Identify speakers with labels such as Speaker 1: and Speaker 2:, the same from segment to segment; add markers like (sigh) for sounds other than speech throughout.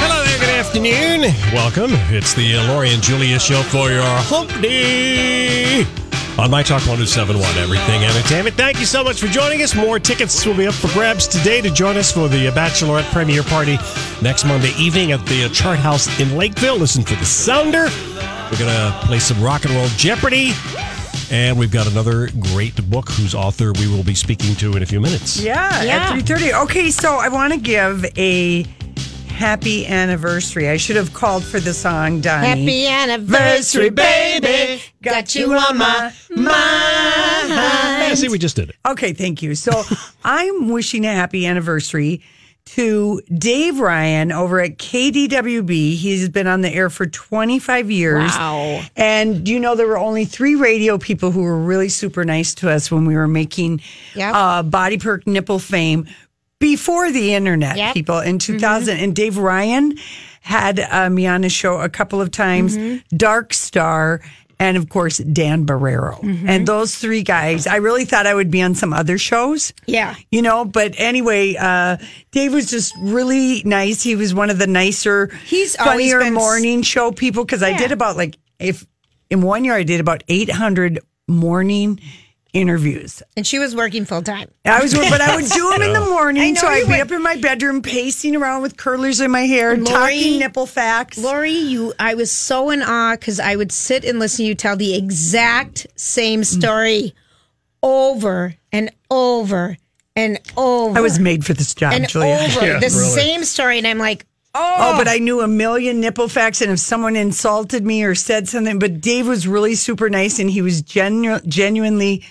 Speaker 1: Hello there, good afternoon. Welcome. It's the Lori and Julia show for your hump day on My Talk 1071, Everything Entertainment. Thank you so much for joining us. More tickets will be up for grabs today to join us for the Bachelorette premiere party next Monday evening at the Chart House in Lakeville. Listen for the Sounder. We're going to play some rock and roll Jeopardy. And we've got another great book whose author we will be speaking to in a few minutes.
Speaker 2: Yeah,
Speaker 3: Yeah.
Speaker 2: at 3.30. Okay, so I want to give a happy anniversary. I should have called for the song, Donnie.
Speaker 3: Happy anniversary, baby. Got you on my
Speaker 1: Yeah, see, we just did it.
Speaker 2: Okay, thank you. So (laughs) I'm wishing a happy anniversary to Dave Ryan over at KDWB. He's been on the air for 25 years.
Speaker 3: Wow.
Speaker 2: And you know, there were only three radio people who were really super nice to us when we were making
Speaker 3: Yep.
Speaker 2: uh, Body Perk nipple fame before the internet,
Speaker 3: Yep.
Speaker 2: people in 2000. And Dave Ryan had uh, me on his show a couple of times, Dark Star. And of course, Dan Barreiro. And those three guys, I really thought I would be on some other shows
Speaker 3: Yeah.
Speaker 2: you know but anyway uh dave was just really nice he was one of the nicer
Speaker 3: He's
Speaker 2: funnier
Speaker 3: been
Speaker 2: morning show people because i did about like if in one year i did about 800 morning interviews.
Speaker 3: And she was working full time.
Speaker 2: i was but i would do them in the (laughs) morning
Speaker 3: I know
Speaker 2: so i'd be
Speaker 3: would.
Speaker 2: up in my bedroom pacing around with curlers in my hair
Speaker 3: Lori-
Speaker 2: talking nipple facts.
Speaker 3: Lori, you I was so in awe because I would sit and listen to you tell the exact same mm. story over and over and over.
Speaker 2: i was made for this job
Speaker 3: and
Speaker 2: julia.
Speaker 3: over (laughs) the same story, and I'm like,
Speaker 2: oh. oh, but I knew a million nipple facts, and if someone insulted me or said something, but Dave was really super nice, and he was genu- genuinely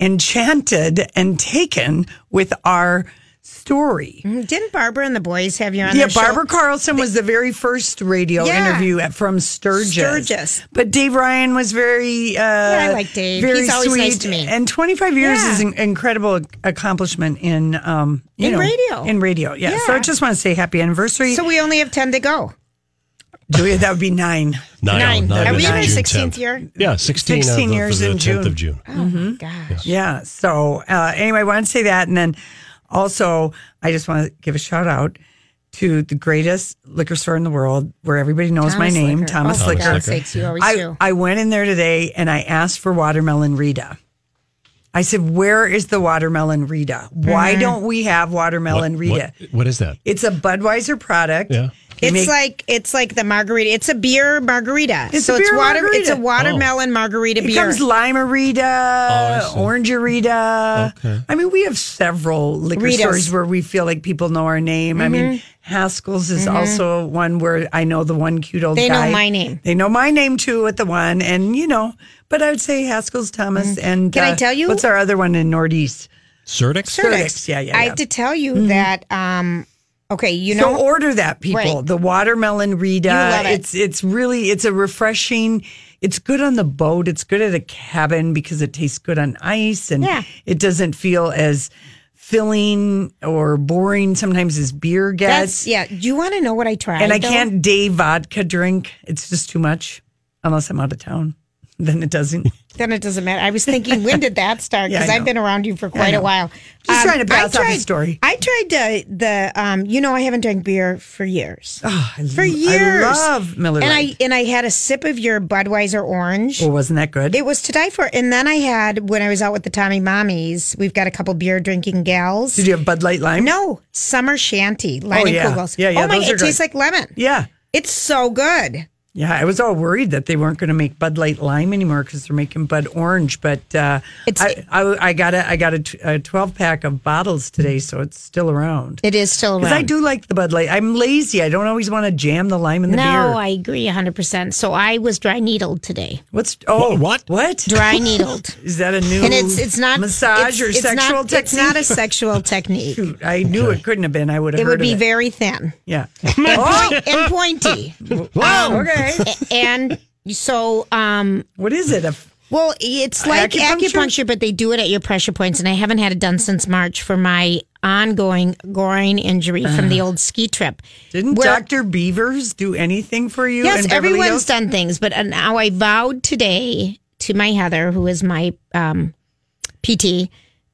Speaker 2: enchanted and taken with our story.
Speaker 3: didn't Barbara and the boys have you on?
Speaker 2: Yeah,
Speaker 3: their show?
Speaker 2: Barbara Carlson was the very first radio
Speaker 3: Yeah.
Speaker 2: interview at, from Sturgis.
Speaker 3: Sturgis.
Speaker 2: But Dave Ryan was very, uh,
Speaker 3: I like Dave.
Speaker 2: Very
Speaker 3: He's always
Speaker 2: sweet.
Speaker 3: nice to me.
Speaker 2: And 25 years
Speaker 3: Yeah.
Speaker 2: is an incredible accomplishment in, um, you
Speaker 3: In
Speaker 2: know,
Speaker 3: radio.
Speaker 2: In radio, yeah. So I just want to say happy anniversary.
Speaker 3: So we only have ten to go.
Speaker 2: Julia, that would be nine.
Speaker 1: Nine.
Speaker 3: Nine. Are we in our 16th
Speaker 1: 10th.
Speaker 3: year?
Speaker 1: Yeah, 16,
Speaker 2: 16
Speaker 1: of,
Speaker 2: years
Speaker 1: of the
Speaker 2: in
Speaker 1: 10th of June.
Speaker 3: Oh my gosh.
Speaker 2: Yeah. So uh, anyway, I want to say that, and then also I just want to give a shout out to the greatest liquor store in the world, where everybody knows my name,
Speaker 3: Liquor.
Speaker 2: Thomas
Speaker 3: oh,
Speaker 2: Liquor.
Speaker 3: For God's sakes, you always
Speaker 2: I,
Speaker 3: do.
Speaker 2: I went in there today and I asked for watermelon Rita. I said, "Where is the watermelon Rita? Why
Speaker 3: Mm-hmm.
Speaker 2: don't we have watermelon
Speaker 1: What-
Speaker 2: Rita?"
Speaker 1: what- what is that?
Speaker 2: It's a Budweiser product.
Speaker 1: Yeah.
Speaker 2: They
Speaker 3: It's
Speaker 2: make-
Speaker 3: like it's like the margarita. It's a beer margarita.
Speaker 2: It's
Speaker 3: so
Speaker 2: a
Speaker 3: it's
Speaker 2: beer
Speaker 3: water. It's a
Speaker 2: margarita.
Speaker 3: watermelon margarita
Speaker 2: It
Speaker 3: beer.
Speaker 2: comes limerita,
Speaker 1: Oh, see.
Speaker 2: orangerita.
Speaker 1: Okay.
Speaker 2: I mean, we have several liquor
Speaker 3: Ritas.
Speaker 2: stores where we feel like people know our name. I
Speaker 3: Mm-hmm.
Speaker 2: mean, Haskell's is also one where I know the one cute old
Speaker 3: They know
Speaker 2: guy.
Speaker 3: my name.
Speaker 2: They know my name too at the one, and you know. But I would say Haskell's, Thomas, and
Speaker 3: Mm-hmm. Can I
Speaker 2: uh,
Speaker 3: tell you?
Speaker 2: what's our other one in Northeast?
Speaker 1: Surdyk's?
Speaker 2: Surdyk's. Yeah, yeah,
Speaker 3: I
Speaker 2: yeah.
Speaker 3: have to tell you that. Um, okay, you know,
Speaker 2: so order that, people.
Speaker 3: Right.
Speaker 2: The watermelon Rita.
Speaker 3: You love it.
Speaker 2: It's it's really it's a refreshing. It's good on the boat. It's good at a cabin because it tastes good on ice and
Speaker 3: Yeah.
Speaker 2: it doesn't feel as filling or boring sometimes as beer
Speaker 3: that's
Speaker 2: gets.
Speaker 3: yeah. Do you want to know what I tried?
Speaker 2: and I
Speaker 3: though?
Speaker 2: can't day vodka drink. It's just too much unless I'm out of town. (laughs) Then it doesn't.
Speaker 3: then it doesn't matter. I was thinking, when did that start? (laughs)
Speaker 2: Yeah,
Speaker 3: Because I've been around you for quite a while.
Speaker 2: Just trying to pass
Speaker 3: I
Speaker 2: off a
Speaker 3: tried,
Speaker 2: story.
Speaker 3: I tried to, the um, you know, I haven't drank beer for years.
Speaker 2: Oh, I
Speaker 3: for years.
Speaker 2: I love Miller
Speaker 3: and
Speaker 2: Lite.
Speaker 3: I and I had a sip of your Budweiser orange.
Speaker 2: oh, wasn't that good?
Speaker 3: It was to die for. And then I had when I was out with the Tommy Mommies. We've got a couple beer drinking gals.
Speaker 2: Did you have Bud Light Lime?
Speaker 3: no summer shandy, Lightning
Speaker 2: yeah.
Speaker 3: Kugels.
Speaker 2: Yeah, yeah,
Speaker 3: Oh my! It tastes like lemon.
Speaker 2: Yeah.
Speaker 3: It's so good.
Speaker 2: Yeah, I was all worried that they weren't going to make Bud Light Lime anymore because they're making Bud Orange. But uh,
Speaker 3: It's-
Speaker 2: I, I, I got a I got a, t- a twelve pack of bottles today, so it's still around.
Speaker 3: It is still
Speaker 2: Because
Speaker 3: around.
Speaker 2: I do like the Bud Light. I'm lazy. I don't always want to jam the lime in the
Speaker 3: No,
Speaker 2: beer.
Speaker 3: No, I agree 100%. So I was dry needled today.
Speaker 2: What's oh
Speaker 1: What?
Speaker 2: what
Speaker 3: Dry (laughs) needled.
Speaker 2: is that a new
Speaker 3: and it's it's not
Speaker 2: massage
Speaker 3: it's,
Speaker 2: or
Speaker 3: it's
Speaker 2: sexual
Speaker 3: not,
Speaker 2: technique?
Speaker 3: It's not a sexual (laughs) technique.
Speaker 2: Shoot, I knew it couldn't have been. I would have.
Speaker 3: It
Speaker 2: heard
Speaker 3: would be
Speaker 2: it.
Speaker 3: very thin
Speaker 2: yeah.
Speaker 3: and, point, (laughs) and pointy.
Speaker 1: Wow.
Speaker 2: Okay.
Speaker 3: And so, um,
Speaker 2: What is it? A,
Speaker 3: well, it's like
Speaker 2: Acupuncture?
Speaker 3: acupuncture? but they do it at your pressure points. And I haven't had it done since March for my ongoing groin injury from the old ski trip.
Speaker 2: didn't
Speaker 3: Where-
Speaker 2: Doctor Beavers do anything for you?
Speaker 3: Yes,
Speaker 2: Beverly
Speaker 3: everyone's
Speaker 2: Hills?
Speaker 3: done things, but uh, now I vowed today to my Heather, who is my um, PT,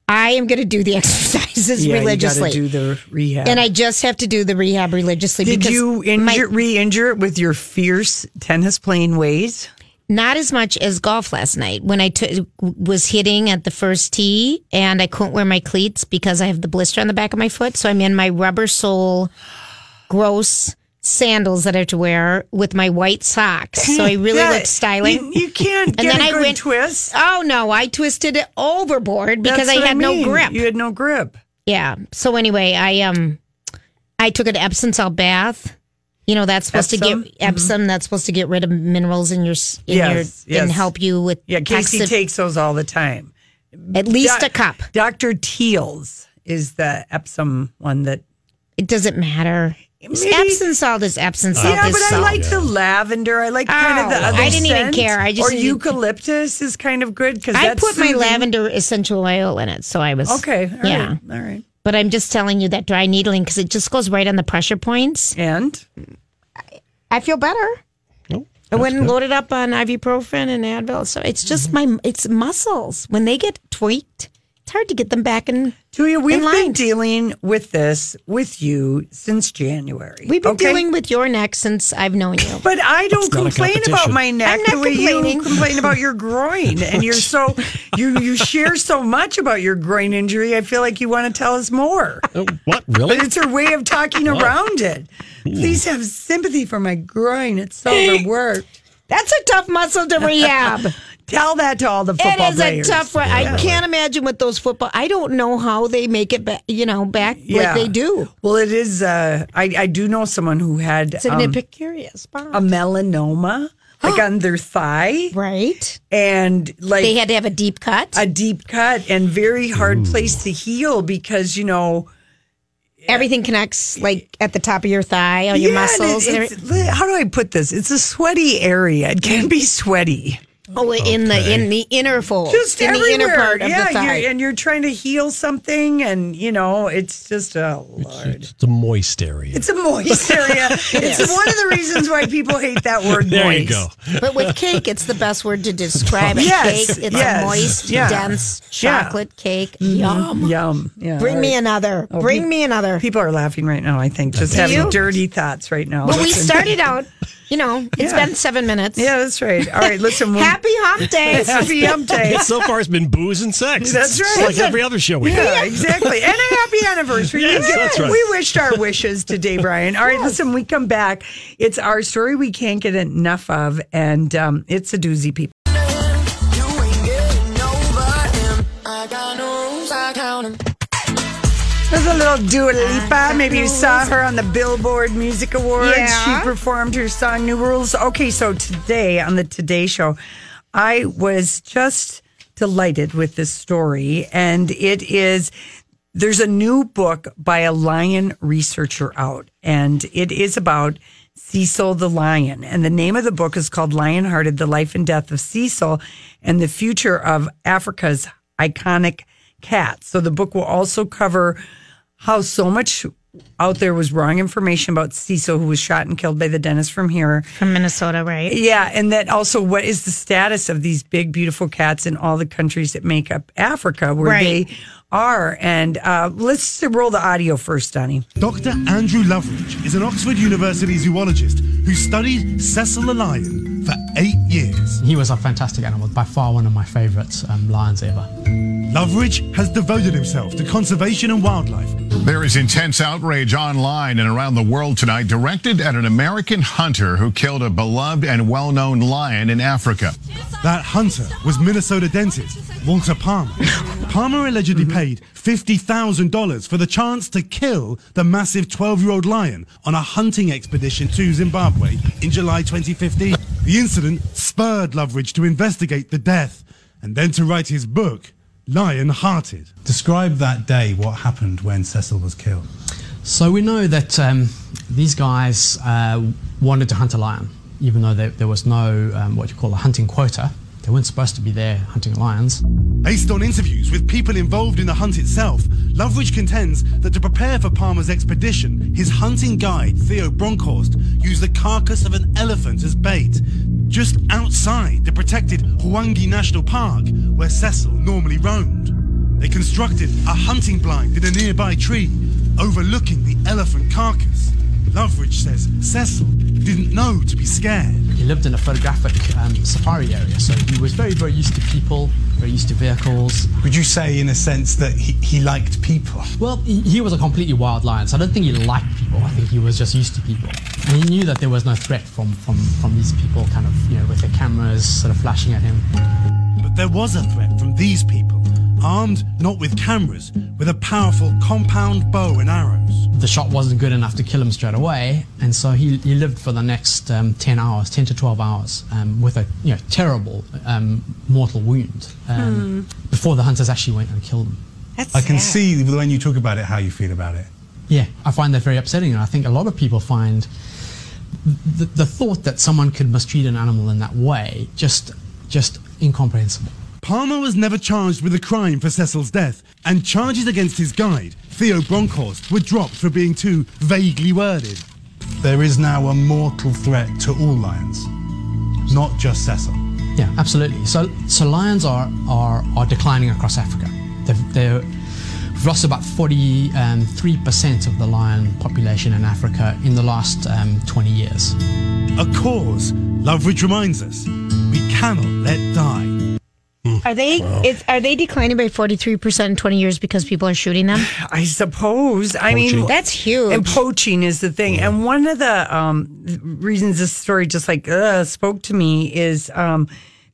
Speaker 3: I am going to do the (laughs) exercises
Speaker 2: Yeah,
Speaker 3: religiously.
Speaker 2: you got to do the rehab.
Speaker 3: and I just have to do the rehab religiously
Speaker 2: Did
Speaker 3: because
Speaker 2: you
Speaker 3: my-
Speaker 2: injure, re-injure it with your fierce tennis playing ways?
Speaker 3: not as much as golf last night when I took was hitting at the first tee and I couldn't wear my cleats because I have the blister on the back of my foot. So I'm in my rubber sole, gross sandals that I have to wear with my white socks. So I really
Speaker 2: Yeah,
Speaker 3: look styling.
Speaker 2: You, you can't
Speaker 3: And
Speaker 2: get
Speaker 3: then
Speaker 2: a
Speaker 3: I went-
Speaker 2: twist
Speaker 3: Oh no, I twisted it overboard because
Speaker 2: That's
Speaker 3: I had
Speaker 2: mean.
Speaker 3: no grip.
Speaker 2: You had no grip.
Speaker 3: Yeah. So anyway, I um I took an Epsom salt bath. You know that's supposed
Speaker 2: Epsom?
Speaker 3: to get Epsom. That's supposed to get rid of minerals in your in
Speaker 2: Yes,
Speaker 3: your and help you with
Speaker 2: Yeah, Casey
Speaker 3: toxic-
Speaker 2: takes those all the time.
Speaker 3: at least
Speaker 2: Doc-
Speaker 3: a cup.
Speaker 2: Dr. Teals is the Epsom one that.
Speaker 3: It doesn't matter.
Speaker 2: Maybe-
Speaker 3: Epsom salt is Epsom salt.
Speaker 2: yeah,
Speaker 3: is
Speaker 2: but I
Speaker 3: salt.
Speaker 2: like the lavender. I like kind of the
Speaker 3: Oh,
Speaker 2: other
Speaker 3: I didn't even care. I just
Speaker 2: or
Speaker 3: needed-
Speaker 2: eucalyptus is kind of good because
Speaker 3: I put my lavender essential oil in it, so I was
Speaker 2: Okay, all right,
Speaker 3: yeah.
Speaker 2: all right.
Speaker 3: But I'm just telling you that dry needling because it just goes right on the pressure points.
Speaker 2: And
Speaker 3: I feel better.
Speaker 1: Oh,
Speaker 3: I went and loaded up on ibuprofen and Advil. So it's just my it's muscles when they get tweaked. It's hard to get them back in.
Speaker 2: Julia, we've been
Speaker 3: line.
Speaker 2: dealing with this with you since January.
Speaker 3: We've been
Speaker 2: okay?
Speaker 3: dealing with your neck since I've known you.
Speaker 2: But I don't
Speaker 1: It's not a
Speaker 2: complain about my neck
Speaker 3: I'm not
Speaker 2: the way
Speaker 3: complaining.
Speaker 2: you complain about your groin. And you're so (laughs) you you share so much about your groin injury. I feel like you want to tell us more.
Speaker 1: Oh, what? Really?
Speaker 2: But it's her way of talking around it. Please have sympathy for my groin. It's so (laughs) overworked.
Speaker 3: That's a tough muscle to rehab. (laughs)
Speaker 2: Tell that to all the football
Speaker 3: it is
Speaker 2: players.
Speaker 3: a tough. one. I can't imagine what those football. I don't know how they make it back. You know, back like they do.
Speaker 2: Well, it is. Uh, I I do know someone who had um,
Speaker 3: Significant spot.
Speaker 2: a melanoma, like (gasps) on their thigh,
Speaker 3: right.
Speaker 2: and like
Speaker 3: They had to have a deep cut.
Speaker 2: a deep cut and very hard place to heal because you know
Speaker 3: Everything connects like at the top of your thigh on your
Speaker 2: yeah, and
Speaker 3: muscles.
Speaker 2: it-
Speaker 3: and
Speaker 2: how do I put this? It's a sweaty area. It can be sweaty.
Speaker 3: Oh, in the in the inner fold,
Speaker 2: Just
Speaker 3: in
Speaker 2: everywhere.
Speaker 3: the inner part of
Speaker 2: yeah,
Speaker 3: the thigh.
Speaker 2: You're, and you're trying to heal something, and you know it's just oh lord.
Speaker 1: It's a moist area.
Speaker 2: It's a moist (laughs) area. It's one of the reasons why people hate that word (laughs)
Speaker 1: there
Speaker 2: moist.
Speaker 1: you go.
Speaker 3: but with cake, it's the best word to describe (laughs) it.
Speaker 2: Yes,
Speaker 3: cake. It's
Speaker 2: yes,
Speaker 3: a moist,
Speaker 2: yeah.
Speaker 3: dense
Speaker 2: Yeah.
Speaker 3: chocolate cake. Mm-hmm. Yum.
Speaker 2: Yum. Yeah.
Speaker 3: Bring
Speaker 2: all
Speaker 3: me
Speaker 2: right.
Speaker 3: another. Oh, Bring me another.
Speaker 2: People are laughing right now. I think just having
Speaker 3: you?
Speaker 2: dirty thoughts right now.
Speaker 3: But we started out. You know, it's
Speaker 2: Yeah.
Speaker 3: been seven minutes.
Speaker 2: Yeah, that's right. All right, listen. we'll- (laughs)
Speaker 3: Happy hump (laughs) day.
Speaker 2: Happy Hump Day. (laughs)
Speaker 1: So far, it's been booze and sex.
Speaker 2: That's
Speaker 1: It's
Speaker 2: right.
Speaker 1: like every other show we have.
Speaker 2: Yeah, exactly. And a happy anniversary.
Speaker 1: Yes,
Speaker 2: we,
Speaker 1: that's right.
Speaker 2: we wished our wishes today, Brian. All right, listen, we come back. It's our story we can't get enough of, and um, it's a doozy, people. There's a little Dua Lipa. Maybe you saw her on the Billboard Music Awards.
Speaker 3: Yeah.
Speaker 2: She performed her song New Rules. Okay, so today on the Today Show, I was just delighted with this story. And it is there's a new book by a lion researcher out, and it is about Cecil the lion. And the name of the book is called Lionhearted The Life and Death of Cecil and the Future of Africa's Iconic Cat. So the book will also cover how so much out there was wrong information about Cecil, who was shot and killed by the dentist from here.
Speaker 3: From Minnesota, right?
Speaker 2: Yeah, and that also what is the status of these big, beautiful cats in all the countries that make up Africa, where
Speaker 3: Right.
Speaker 2: they are? And uh, let's roll the audio first, Donnie.
Speaker 4: Dr. Andrew Loveridge is an Oxford University zoologist who studied Cecil the lion for eight years.
Speaker 5: He was a fantastic animal, by far one of my favourite um, lions ever.
Speaker 4: Loveridge has devoted himself to conservation and wildlife.
Speaker 6: There is intense outrage online and around the world tonight directed at an American hunter who killed a beloved and well known lion in Africa.
Speaker 4: That hunter was Minnesota dentist Walter Palmer. (laughs) Palmer allegedly paid $50,000 for the chance to kill the massive 12 year old lion on a hunting expedition to Zimbabwe in July 2015. The incident spurred Loveridge to investigate the death and then to write his book, Lion Hearted.
Speaker 7: Describe that day, what happened when Cecil was killed.
Speaker 5: So we know that um, these guys uh, wanted to hunt a lion, even though there, there was no um, what you call a hunting quota. They weren't supposed to be there hunting lions.
Speaker 4: Based on interviews with people involved in the hunt itself, Loveridge contends that to prepare for Palmer's expedition, his hunting guide, Theo Bronkhorst, used the carcass of an elephant as bait, just outside the protected Hwange National Park, where Cecil normally roamed. They constructed a hunting blind in a nearby tree, overlooking the elephant carcass. Loveridge says Cecil didn't know to be scared.
Speaker 5: He lived in a photographic um, safari area, so he was very, very used to people, very used to vehicles.
Speaker 7: Would you say, in a sense, that he, he liked people?
Speaker 5: Well, he, he was a completely wild lion, so I don't think he liked people. I think he was just used to people. And he knew that there was no threat from, from, from these people kind of, you know, with their cameras sort of flashing at him.
Speaker 4: But there was a threat from these people, armed not with cameras, with a powerful compound bow and arrows.
Speaker 5: The shot wasn't good enough to kill him straight away, and so he, he lived for the next um, 10 hours, 10 to 12 hours, um, with a you know, terrible um, mortal wound um, before the hunters actually went and killed him.
Speaker 2: That's
Speaker 7: I can
Speaker 2: sad.
Speaker 7: see when you talk about it how you feel about it.
Speaker 5: Yeah, I find that very upsetting, and I think a lot of people find the, the thought that someone could mistreat an animal in that way just just incomprehensible.
Speaker 4: Palmer was never charged with a crime for Cecil's death, and charges against his guide, Theo Bronkhorst, were dropped for being too vaguely worded.
Speaker 7: There is now a mortal threat to all lions, not just Cecil.
Speaker 5: Yeah, absolutely. So so lions are are, are declining across Africa. They've, they're we've lost about forty three percent of the lion population in Africa in the last um, twenty years.
Speaker 4: A cause, Loveridge reminds us, we cannot let die.
Speaker 3: Are they it's, are they declining by 43% in 20 years because people are shooting them?
Speaker 2: I suppose. I mean,
Speaker 3: That's huge.
Speaker 2: And poaching is the thing. And one of the um, reasons this story just like uh, spoke to me is um,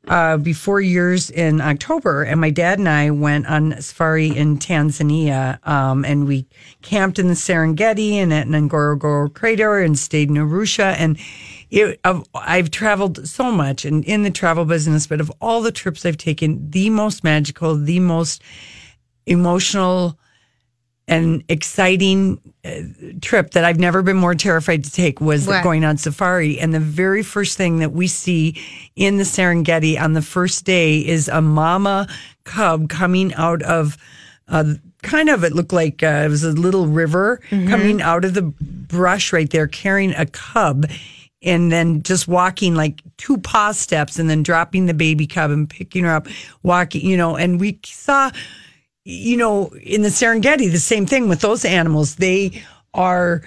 Speaker 2: uh, before years in October, and my dad and I went on safari in Tanzania, um, and we camped in the Serengeti and at Ngorongoro Crater and stayed in Arusha. And it, I've, I've traveled so much and in the travel business, but of all the trips I've taken, the most magical, the most emotional and exciting uh, trip that I've never been more terrified to take was going on safari. And the very first thing that we see in the Serengeti on the first day is a mama cub coming out of uh, kind of, it looked like uh, it was a little river coming out of the brush right there, carrying a cub. And then just walking like two paw steps and then dropping the baby cub and picking her up, walking, you know, and we saw you know, in the Serengeti, the same thing with those animals. They are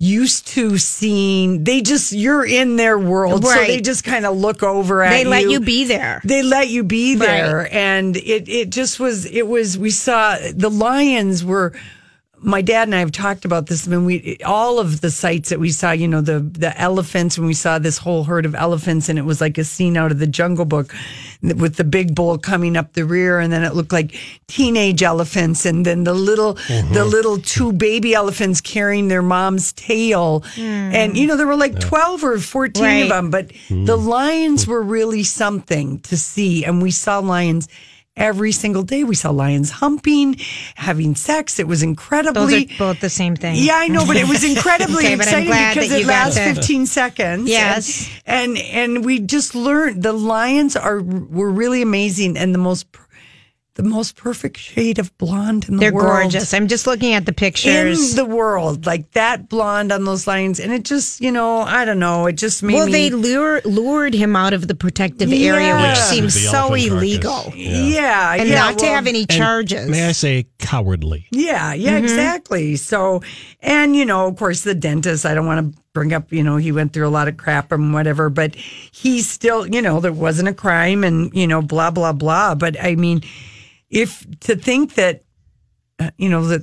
Speaker 2: used to seeing, they just, you're in their world. So they just kind of look over at you.
Speaker 3: They let you be there.
Speaker 2: They let you be there. And it, it just was, it was, we saw the lions were, my dad and I have talked about this. When we all of the sights that we saw, you know, the the elephants. When we saw this whole herd of elephants, and it was like a scene out of the Jungle Book, with the big bull coming up the rear, and then it looked like teenage elephants, and then the little mm-hmm. the little two baby elephants carrying their mom's tail, hmm. and you know there were like twelve or fourteen of them, but hmm. the lions were really something to see, and we saw lions. Every single day, we saw lions humping, having sex. It was
Speaker 3: Those
Speaker 2: incredibly.
Speaker 3: are both the same thing.
Speaker 2: Yeah, I know, but it was (laughs) incredibly
Speaker 3: Okay,
Speaker 2: exciting because it lasts 15 seconds.
Speaker 3: Yes.
Speaker 2: And, and and we just learned the lions are were really amazing and the most the most perfect shade of blonde in the world.
Speaker 3: They're gorgeous. I'm just looking at the pictures.
Speaker 2: in the world, like that blonde on those lines, and it just, you know, I don't know, it just made me.
Speaker 3: well,
Speaker 2: me.
Speaker 3: they lure, lured him out of the protective area, which
Speaker 2: Yeah,
Speaker 3: seems so
Speaker 1: elephant carcass.
Speaker 3: illegal.
Speaker 2: yeah,
Speaker 3: And
Speaker 2: yeah,
Speaker 3: not to have any charges.
Speaker 1: May I say cowardly?
Speaker 2: Yeah, yeah,
Speaker 3: Mm-hmm.
Speaker 2: exactly. So, and you know, of course, the dentist. I don't want to bring up, you know, he went through a lot of crap and whatever, but he still, you know, there wasn't a crime and you know, blah blah blah. But I mean, if to think that, uh, you know, that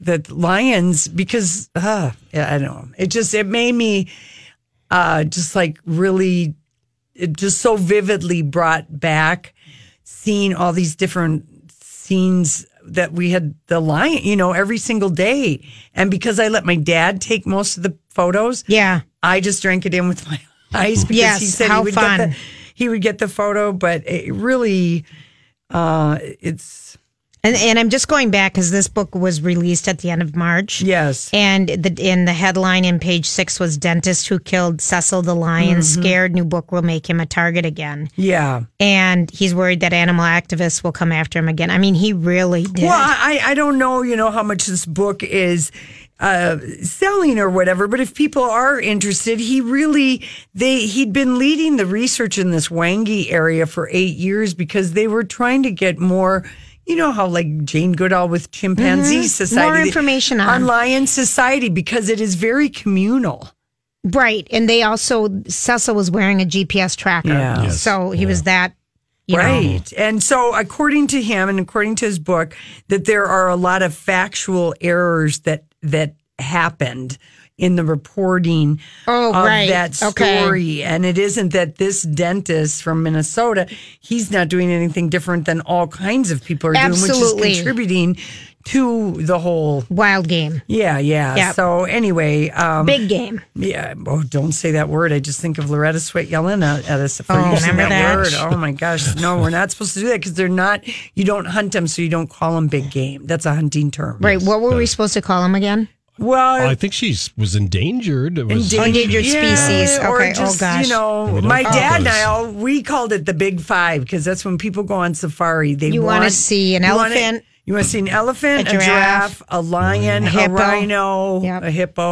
Speaker 2: That lions because uh, I don't know. It just it made me uh, just like really, it just so vividly brought back seeing all these different scenes that we had the lion, you know, every single day. And because I let my dad take most of the photos,
Speaker 3: yeah.
Speaker 2: I just drank it in with my (laughs) eyes because
Speaker 3: Yes,
Speaker 2: he said
Speaker 3: how
Speaker 2: he would
Speaker 3: fun.
Speaker 2: get the he would get the photo, but it really, uh, it's
Speaker 3: And, and I'm just going back because this book was released at the end of March.
Speaker 2: yes.
Speaker 3: And the in the headline in page six was dentist who killed Cecil the lion
Speaker 2: Mm-hmm.
Speaker 3: scared new book will make him a target again.
Speaker 2: Yeah.
Speaker 3: And he's worried that animal activists will come after him again. I mean, he really did.
Speaker 2: Well, I, I don't know, you know, how much this book is uh, selling or whatever, but if people are interested, he really they he'd been leading the research in this Hwange area for eight years because they were trying to get more. You know how like Jane Goodall with Chimpanzee Society,
Speaker 3: Mm-hmm. More information on.
Speaker 2: on Lion Society because it is very communal.
Speaker 3: right. And they also, Cecil was wearing a GPS tracker.
Speaker 2: Yeah.
Speaker 1: Yes.
Speaker 3: So he was that, you know.
Speaker 2: right. And so, according to him and according to his book, that there are a lot of factual errors that that happened in the reporting
Speaker 3: Oh,
Speaker 2: of
Speaker 3: right.
Speaker 2: that
Speaker 3: Okay.
Speaker 2: story. And it isn't that this dentist from Minnesota, he's not doing anything different than all kinds of people are doing, which is contributing to the whole.
Speaker 3: Wild game.
Speaker 2: Yeah, yeah.
Speaker 3: Yep.
Speaker 2: So anyway, um,
Speaker 3: Big game.
Speaker 2: yeah. Oh, don't say that word. I just think of Loretta Swit yelling at, at us for
Speaker 3: Oh,
Speaker 2: using
Speaker 3: remember that?
Speaker 2: word. Oh my gosh. No, we're not supposed to do that because they're not, you don't hunt them, so you don't call them big game. That's a hunting term.
Speaker 3: Right. What were we supposed to call them again?
Speaker 2: Well,
Speaker 1: Oh, I think she was endangered. It was,
Speaker 3: Endangered species.
Speaker 2: Or
Speaker 3: Okay. Oh,
Speaker 2: just,
Speaker 3: gosh.
Speaker 2: You know, my
Speaker 1: call
Speaker 2: dad and. I, all, we called it the big five because that's when people go on safari. They
Speaker 3: You
Speaker 2: want
Speaker 3: wanna see an
Speaker 2: you wanna-
Speaker 3: elephant,
Speaker 2: you want to see an elephant,
Speaker 3: a
Speaker 2: a giraffe,
Speaker 3: giraffe,
Speaker 2: a lion,
Speaker 3: a
Speaker 2: a,
Speaker 3: hippo.
Speaker 2: rhino,
Speaker 3: Yep.
Speaker 2: a hippo.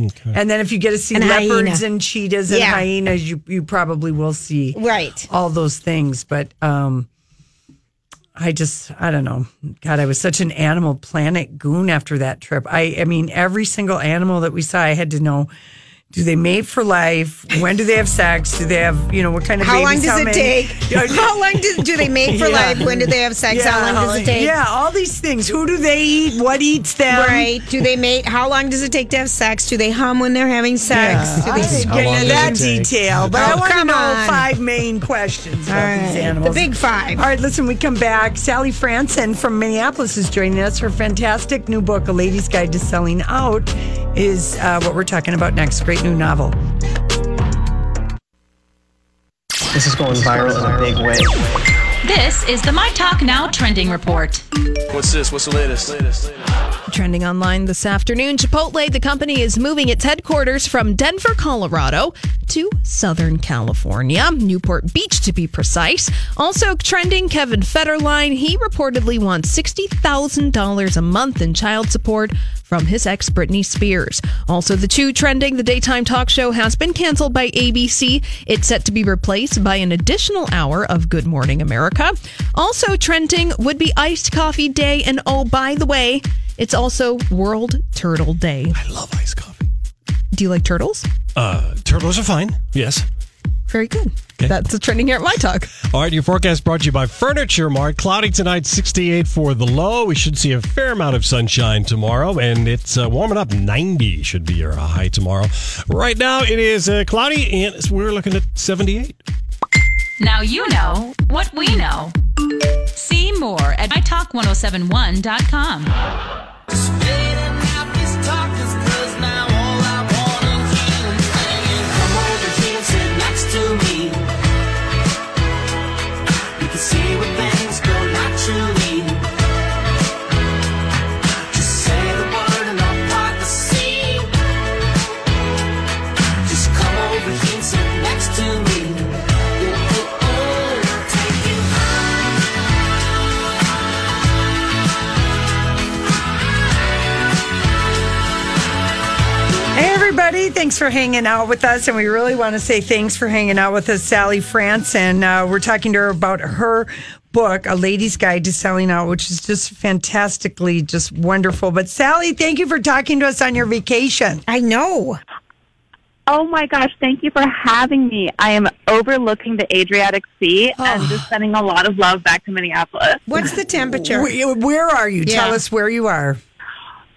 Speaker 1: Oh, okay.
Speaker 2: And then if you get to see
Speaker 3: And
Speaker 2: leopards
Speaker 3: hyena.
Speaker 2: and cheetahs and
Speaker 3: Yeah.
Speaker 2: hyenas, you you probably will see
Speaker 3: Right.
Speaker 2: all those things. But um, I just I don't know. God, I was such an Animal Planet goon after that trip. I I mean, every single animal that we saw, I had to know. Do they mate for life? When do they have sex? Do they have, you know, what kind of
Speaker 3: How long
Speaker 2: babies?
Speaker 3: does it take? (laughs) How long do, do they mate for
Speaker 2: Yeah.
Speaker 3: life? When do they have sex? how long does it take?
Speaker 2: Yeah, all these things. Who do they eat? What eats them?
Speaker 3: Right. Do they mate? How long does it take to have sex? Do they hum when they're having sex?
Speaker 2: Yeah,
Speaker 3: Do
Speaker 2: I
Speaker 3: they
Speaker 2: didn't get into that detail, but
Speaker 3: Oh,
Speaker 2: I want to know
Speaker 3: on.
Speaker 2: five main questions about
Speaker 3: All
Speaker 2: these animals.
Speaker 3: The big five.
Speaker 2: All right, listen, we come back. Sally Franson from Minneapolis is joining us. Her fantastic new book, A Lady's Guide to Selling Out, is uh, what we're talking about next. Great new novel.
Speaker 8: This is going viral in a big way.
Speaker 9: This is the My Talk Now trending report.
Speaker 8: What's this? What's the latest?
Speaker 9: Trending online this afternoon, Chipotle, the company, is moving its headquarters from Denver, Colorado to Southern California, Newport Beach to be precise. Also trending, Kevin Federline, he reportedly wants $60,000 a month in child support from his ex Britney Spears. Also, the two trending, the daytime talk show has been canceled by ABC. It's set to be replaced by an additional hour of Good Morning America. Also trending would be iced coffee day. And oh, by the way, it's also World Turtle Day.
Speaker 1: I love iced coffee.
Speaker 9: Do you like turtles?
Speaker 1: Uh, turtles are fine. Yes.
Speaker 9: Very good. That's the trending here at My Talk. (laughs)
Speaker 1: All right, your forecast brought to you by Furniture Mart. Cloudy tonight, 68 for the low. We should see a fair amount of sunshine tomorrow, and it's uh, warming up. 90 should be your high tomorrow. Right now, it is uh, cloudy, and we're looking at 78.
Speaker 10: Now you know what we know. See more at mytalk1071.com.
Speaker 2: Thanks for hanging out with us. And we really want to say thanks for hanging out with us, Sally France. And uh, we're talking to her about her book, A Lady's Guide to Selling Out, which is just fantastically just wonderful. But Sally, thank you for talking to us on your vacation.
Speaker 3: I know.
Speaker 11: Oh my gosh, thank you for having me. I am overlooking the Adriatic Sea and just sending a lot of love back to Minneapolis.
Speaker 3: What's the temperature?
Speaker 2: Where, where are you?
Speaker 11: Yeah.
Speaker 2: Tell us where you are.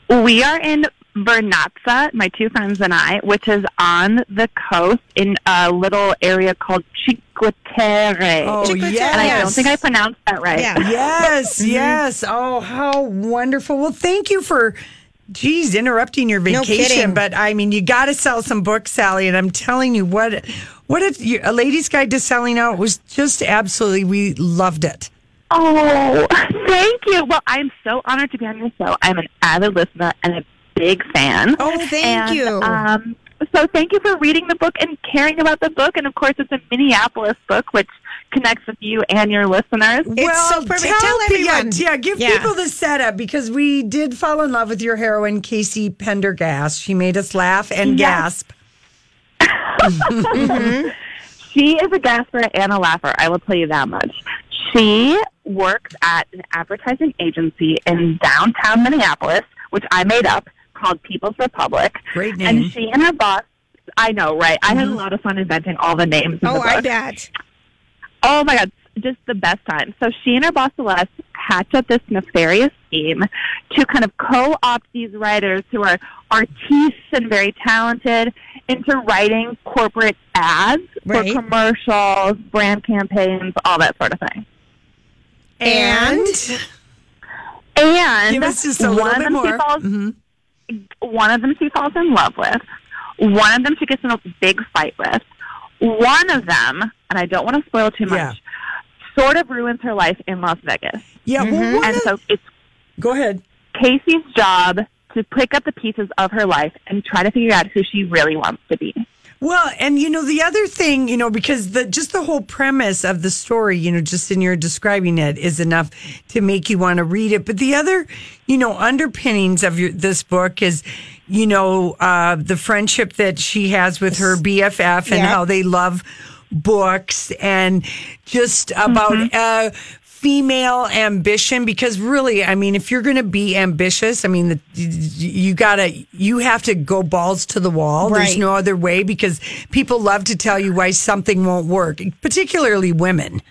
Speaker 11: We are in Vernazza, my two friends and I, which is on the coast in a little area called Chicotere.
Speaker 2: Oh,
Speaker 11: And I don't think I pronounced that right. Yeah.
Speaker 2: Yes, (laughs) mm-hmm. yes. Oh, how wonderful. Well, thank you for, geez, interrupting your vacation.
Speaker 3: kidding.
Speaker 2: but I mean, you got to sell some books, Sally. And I'm telling you, what, what if you, a lady's guide to selling out was just absolutely, we loved it.
Speaker 11: Oh, (laughs) thank you. Well, I'm so honored to be on your show. I'm an avid listener and a big fan.
Speaker 3: Oh, thank
Speaker 11: And,
Speaker 3: you.
Speaker 11: Um, so thank you for reading the book and caring about the book. And of course, it's a Minneapolis book, which connects with you and your listeners.
Speaker 2: well,
Speaker 3: perfect.
Speaker 2: Tell,
Speaker 3: Tell
Speaker 2: pe- yeah,
Speaker 3: everyone.
Speaker 2: Yeah, give
Speaker 3: Yeah.
Speaker 2: people the setup because we did fall in love with your heroine, Casey Pendergast. She made us laugh and
Speaker 11: Yes.
Speaker 2: gasp. (laughs)
Speaker 11: She is a gasper and a laugher. I will tell you that much. She works at an advertising agency in downtown Minneapolis, which I made up, called People's Republic.
Speaker 2: Great name.
Speaker 11: And she and her boss, I know, right? I had a lot of fun inventing all the names.
Speaker 3: Oh,
Speaker 11: the
Speaker 3: I bet.
Speaker 11: Oh my God, just the best time. So she and her boss Celeste hatch up this nefarious scheme to kind of co-opt these writers who are artists and very talented into writing corporate ads
Speaker 3: Right.
Speaker 11: for commercials, brand campaigns, all that sort of thing.
Speaker 2: And,
Speaker 11: And
Speaker 2: Give us just a
Speaker 11: one
Speaker 2: little bit more. Mhm.
Speaker 11: One of them she falls in love with. One of them she gets in a big fight with. One of them, and I don't want to spoil too much,
Speaker 2: Yeah.
Speaker 11: sort of ruins her life in Las Vegas.
Speaker 2: yeah, well, mm-hmm.
Speaker 11: And
Speaker 2: a-
Speaker 11: so it's
Speaker 2: go ahead.
Speaker 11: Casey's job to pick up the pieces of her life and try to figure out who she really wants to be.
Speaker 2: Well, and you know the other thing, you know, because the just the whole premise of the story, you know, just in your describing it is enough to make you want to read it. But the other, you know, underpinnings of your, this book is, you know, uh, the friendship that she has with her BFF and
Speaker 3: Yeah.
Speaker 2: how they love books and just about uh, female ambition? Because really i mean if you're going to be ambitious i mean the, you gotta you have to go balls to the wall. There's no other way because people love to tell you why something won't work particularly women.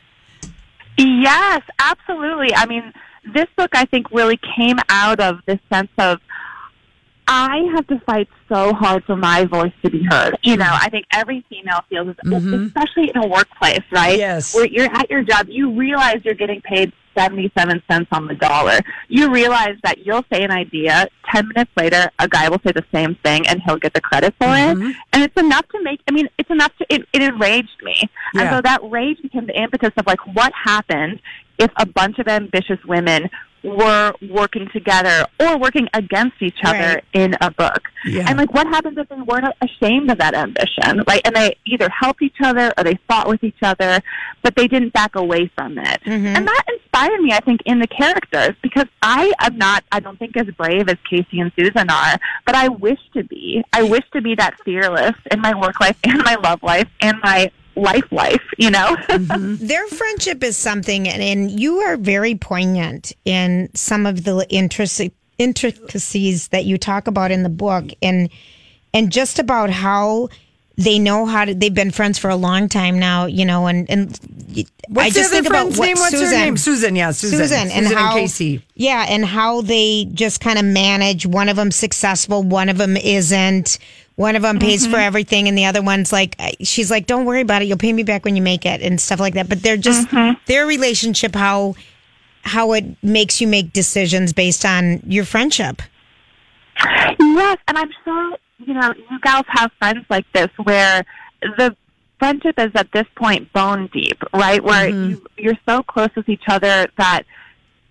Speaker 11: Yes, absolutely. I mean, this book I think really came out of this sense of I have to fight so hard for my voice to be heard. You know, I think every female feels, mm-hmm. especially in a workplace, right?
Speaker 2: Yes.
Speaker 11: Where you're at your job, you realize you're getting paid 77 cents on the dollar. You realize that you'll say an idea, 10 minutes later, a guy will say the same thing and he'll get the credit for it. Mm-hmm. And it's enough to make, I mean, it's enough to, it, it enraged me. And so that rage became the impetus of like, what happened if a bunch of ambitious women were working together or working against each other
Speaker 3: Right.
Speaker 11: in a book.
Speaker 2: Yeah.
Speaker 11: And like, what happens if they weren't ashamed of that ambition, right? And they either helped each other or they fought with each other, but they didn't back away from it. Mm-hmm. And that inspired me, I think, in the characters because I am not, I don't think, as brave as Casey and Susan are, but I wish to be. I wish to be that fearless in my work life and my love life and my life life, you know? (laughs) Mm-hmm.
Speaker 3: Their friendship is something, and, and you are very poignant in some of the intric- intricacies that you talk about in the book, and and just about how they know how to. They've been friends for a long time now, you know, and and
Speaker 2: What's
Speaker 3: I just think about
Speaker 2: friend's
Speaker 3: what
Speaker 2: name? What's her
Speaker 3: Susan,
Speaker 2: name? Susan, yeah, Susan.
Speaker 3: Susan, and
Speaker 2: Susan and
Speaker 3: how
Speaker 2: Casey.
Speaker 3: yeah, and how they just kind of manage. One of them successful, one of them isn't. One of them pays
Speaker 2: Mm-hmm.
Speaker 3: for everything, and the other one's like, she's like, "Don't worry about it. You'll pay me back when you make it," and stuff like that. But they're just
Speaker 2: Mm-hmm.
Speaker 3: their relationship, how how it makes you make decisions based on your friendship.
Speaker 11: Yes, and I'm sure you know you gals have friends like this where the friendship is at this point bone deep, right? Where you, you're so close with each other that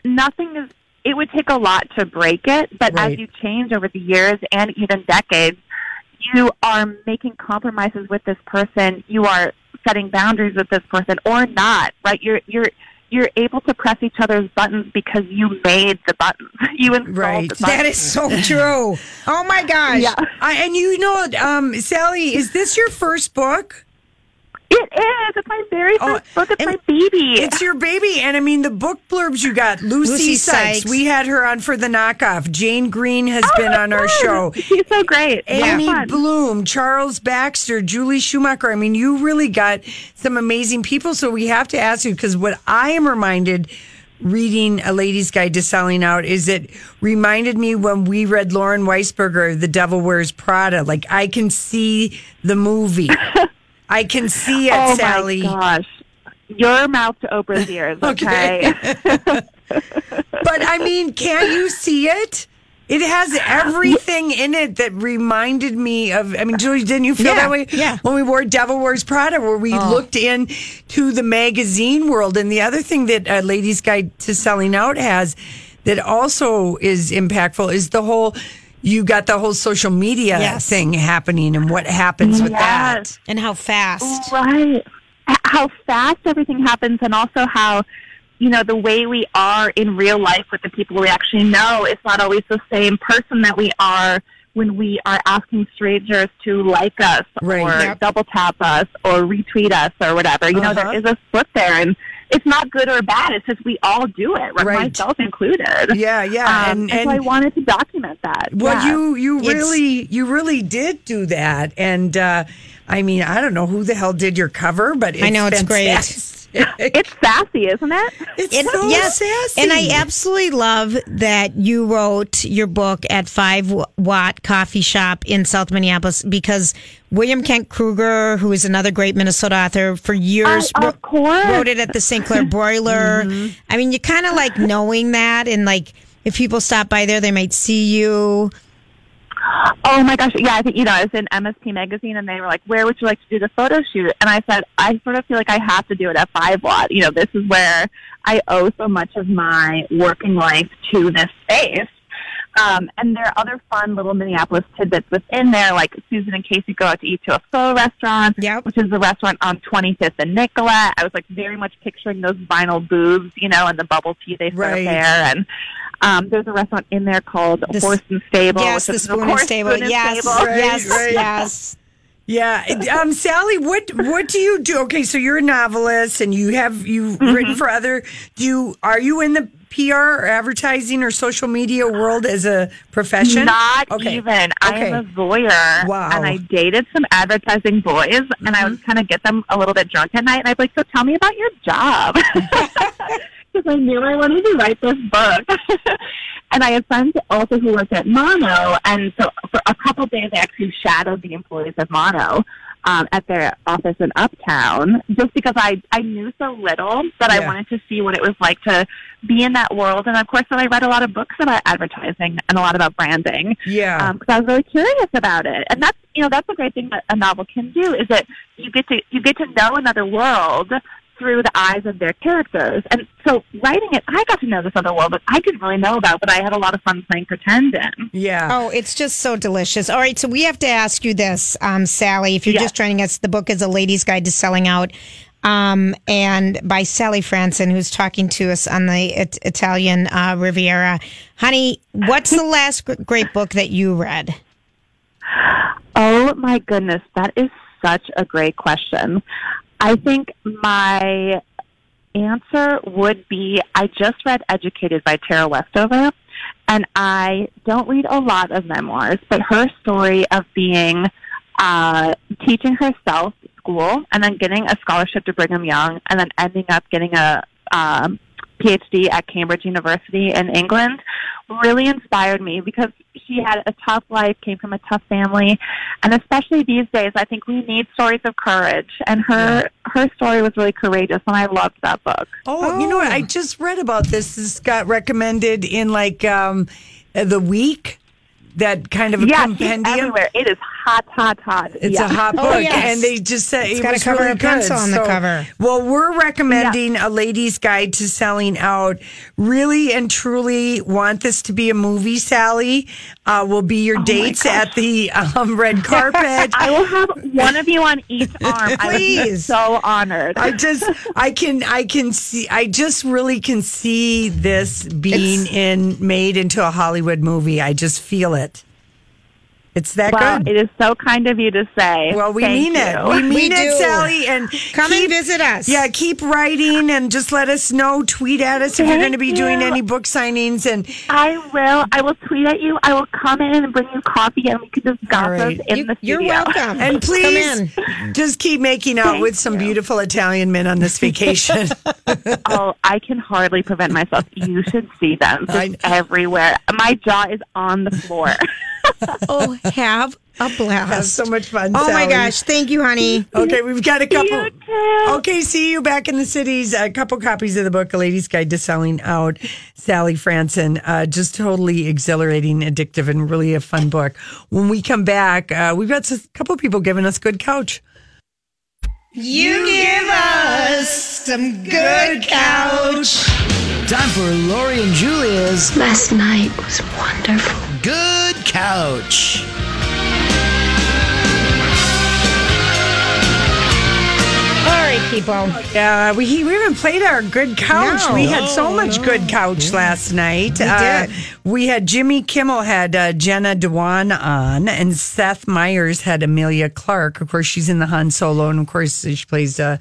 Speaker 11: nothing is. It would take a lot to break it, but
Speaker 2: Right.
Speaker 11: as you change over the years and even decades, you are making compromises with this person. You are setting boundaries with this person, or not, right? You're you're you're able to press each other's buttons because you made the buttons. (laughs) You installed
Speaker 2: Right.
Speaker 11: the buttons.
Speaker 3: That is so (laughs) true. Oh my gosh!
Speaker 11: Yeah.
Speaker 2: I, and you know, um, Sally, is this your first book?
Speaker 11: It is. It's my very oh, first book. It's my baby.
Speaker 2: It's your baby. And I mean, the book blurbs you got Lucy,
Speaker 3: Lucy
Speaker 2: Sykes.
Speaker 3: Sykes.
Speaker 2: We had her on for the knockoff. Jane Green has oh, been on our show.
Speaker 11: She's so great.
Speaker 2: Amy
Speaker 11: Yeah.
Speaker 2: Bloom, Charles Baxter, Julie Schumacher. I mean, you really got some amazing people. So we have to ask you because what I am reminded reading A Lady's Guide to Selling Out is it reminded me when we read Lauren Weisberger, The Devil Wears Prada. Like I can see the movie. (laughs) I can see it,
Speaker 11: oh
Speaker 2: Sally.
Speaker 11: my gosh. Your mouth to Oprah's (laughs) ears, okay? (laughs)
Speaker 2: But I mean, can't you see it? It has (gasps) everything in it that reminded me of. I mean, Julie, didn't you feel
Speaker 3: Yeah,
Speaker 2: that way?
Speaker 3: yeah.
Speaker 2: When we wore Devil Wears Prada, where we looked in to the magazine world, and the other thing that uh, Ladies Guide to Selling Out has that also is impactful is the whole. You got the whole social media
Speaker 3: Yes.
Speaker 2: thing happening, and what happens with that.
Speaker 3: And how fast?
Speaker 11: Right. How fast everything happens, and also how, you know, the way we are in real life with the people we actually know is not always the same person that we are when we are asking strangers to like us
Speaker 2: Right.
Speaker 11: or
Speaker 3: Yep.
Speaker 11: double tap us or retweet us or whatever. You know,
Speaker 2: Uh-huh.
Speaker 11: there is a split there, and it's not good or bad. It's just we all do it, right?
Speaker 2: Right.
Speaker 11: myself included.
Speaker 2: Yeah, yeah,
Speaker 11: Um,
Speaker 2: and-
Speaker 11: and, so I wanted to document that.
Speaker 2: Well,
Speaker 11: Yeah.
Speaker 2: you you
Speaker 3: It's-
Speaker 2: really you really did do that, and uh, I mean I don't know who the hell did your cover, but it's
Speaker 3: I know, it's great.
Speaker 2: Fantastic. (laughs)
Speaker 11: it's sassy, isn't it?
Speaker 2: It's
Speaker 3: It-
Speaker 2: so
Speaker 3: yes,
Speaker 2: sassy.
Speaker 3: and I absolutely love that you wrote your book at Five Watt Coffee Shop in South Minneapolis because William Kent Krueger, who is another great Minnesota author, for years
Speaker 11: Uh, of course.
Speaker 3: wrote it at the St. Clair Broiler. (laughs) I mean, you kind of like knowing that, and like if people stop by there, they might see you.
Speaker 11: Oh my gosh, yeah, I think you know, I was in MSP magazine and they were like, Where would you like to do the photo shoot? And I said, I sort of feel like I have to do it at five watt. You know, this is where I owe so much of my working life to this space. Um, and there are other fun little Minneapolis tidbits within there, like Susan and Casey go out to eat to a pho restaurant,
Speaker 3: Yep.
Speaker 11: which is the restaurant on 25th and Nicollet. I was like very much picturing those vinyl booths, you know, and the bubble tea they serve
Speaker 2: Right.
Speaker 11: there. And um, there's a restaurant in there called
Speaker 3: The
Speaker 11: Horse and Stable.
Speaker 3: yes,
Speaker 11: which
Speaker 3: the
Speaker 11: is, of
Speaker 3: Spoon and Stable.
Speaker 11: Spoon and
Speaker 3: Yes,
Speaker 11: Stable.
Speaker 3: yes,
Speaker 2: right.
Speaker 3: yes.
Speaker 2: yeah. Um, Sally, what what do you do? Okay, so you're a novelist and you have you
Speaker 11: Mm-hmm.
Speaker 2: written for other. Do you are you in the PR or advertising or social media world as a profession?
Speaker 11: Not
Speaker 2: Okay.
Speaker 11: even. I'm a voyeur.
Speaker 2: Wow.
Speaker 11: And I dated some advertising boys, and I mm-hmm. would kind of get them a little bit drunk at night, and I'd be like, "So tell me about your job," (laughs) because I knew I wanted to write this book. (laughs) and I had friends also who worked at Mono, and so for a couple of days, I actually shadowed the employees of Mono. Um, at their office in Uptown, just because I I knew so little that I wanted to see what it was like to be in that world, and of course, then I read a lot of books about advertising and a lot about branding
Speaker 2: Yeah.
Speaker 11: because I was really curious about it. And that's you know that's a great thing that a novel can do is that you get to you get to know another world through the eyes of their characters. And so writing it, I got to know this other world that I didn't really know about, but I had a lot of fun playing pretend in.
Speaker 2: Yeah.
Speaker 3: Oh, it's just so delicious. All right, so we have to ask you this, um, Sally. If you're
Speaker 11: Yes.
Speaker 3: just joining us, the book is A Lady's Guide to Selling Out, um, and by Sally Franson, who's talking to us on the it- Italian uh, Riviera. Honey, what's the last gr- great book that you read?
Speaker 11: Oh my goodness, that is such a great question. I think my answer would be I just read Educated by Tara Westover, and I don't read a lot of memoirs, but her story of being uh, teaching herself school and then getting a scholarship to Brigham Young and then ending up getting a um, PhD at Cambridge University in England really inspired me because she had a tough life, came from a tough family, and especially these days, I think we need stories of courage. And her her story was really courageous, and I loved that book.
Speaker 2: Oh, you know what? I just read about this. This got recommended in like um, the week. That kind of a
Speaker 11: Yeah, she's
Speaker 2: compendium.
Speaker 11: everywhere. It is hot, hot, hot.
Speaker 2: It's
Speaker 11: Yeah.
Speaker 2: a hot
Speaker 3: Oh,
Speaker 2: book,
Speaker 3: yes.
Speaker 2: and they just said
Speaker 3: It's
Speaker 2: it
Speaker 3: got a
Speaker 2: was
Speaker 3: cover
Speaker 2: really
Speaker 3: of pencil
Speaker 2: good.
Speaker 3: on the
Speaker 2: So-
Speaker 3: cover.
Speaker 2: Well, we're recommending a lady's guide to selling out. Really and truly want this to be a movie. Sally uh, will be your dates at the um, red (laughs) carpet.
Speaker 11: I will have one of you on each (laughs) arm. I would be
Speaker 2: Please.
Speaker 11: so honored.
Speaker 2: I just, I can, I can see, I just really can see this being in made into a Hollywood movie. I just feel it. It's that
Speaker 11: Wow,
Speaker 2: good.
Speaker 11: it is so kind of you to say.
Speaker 2: Well, we
Speaker 11: Thank
Speaker 2: mean it. (laughs) We mean
Speaker 3: We
Speaker 2: it,
Speaker 3: do.
Speaker 2: Sally. And
Speaker 3: Come and visit us.
Speaker 2: Yeah, keep writing and just let us know. Tweet at us if you're going to be doing any book signings. And
Speaker 11: I will. I will tweet at you. I will come in and bring you coffee, and we can just gossip
Speaker 2: right.
Speaker 11: in
Speaker 3: You-
Speaker 11: the
Speaker 3: you're welcome.
Speaker 2: and
Speaker 3: Come
Speaker 2: please
Speaker 3: in.
Speaker 2: just keep making out
Speaker 11: Thank
Speaker 2: with some
Speaker 11: you.
Speaker 2: beautiful Italian men on this (laughs) vacation. (laughs)
Speaker 11: oh, I can hardly prevent myself. You should see them just
Speaker 2: I-
Speaker 11: everywhere. My jaw is on the floor. (laughs)
Speaker 3: Oh, have a blast.
Speaker 2: Have so much fun.
Speaker 3: Oh my gosh, thank you, honey.
Speaker 2: Okay, we've got a couple. Okay, see you back in the cities. A couple copies of the book, A Lady's Guide to Selling Out. Sally Franson. Uh, just totally exhilarating, addictive, and really a fun book. When we come back, uh, we've got a couple people giving us good couch.
Speaker 3: You give us some good couch.
Speaker 12: Time for Lori and Julia's
Speaker 13: Last night was wonderful.
Speaker 12: Good Couch.
Speaker 3: All right, people.
Speaker 2: Uh, we, we haven't played our good couch.
Speaker 3: No.
Speaker 2: we had so much good couch last night.
Speaker 3: We
Speaker 2: Uh,
Speaker 3: did.
Speaker 2: we had Jimmy Kimmel had uh, Jenna Dewan on, and Seth Meyers had Emilia Clarke. Of course, she's in the Han Solo, and of course, she plays uh,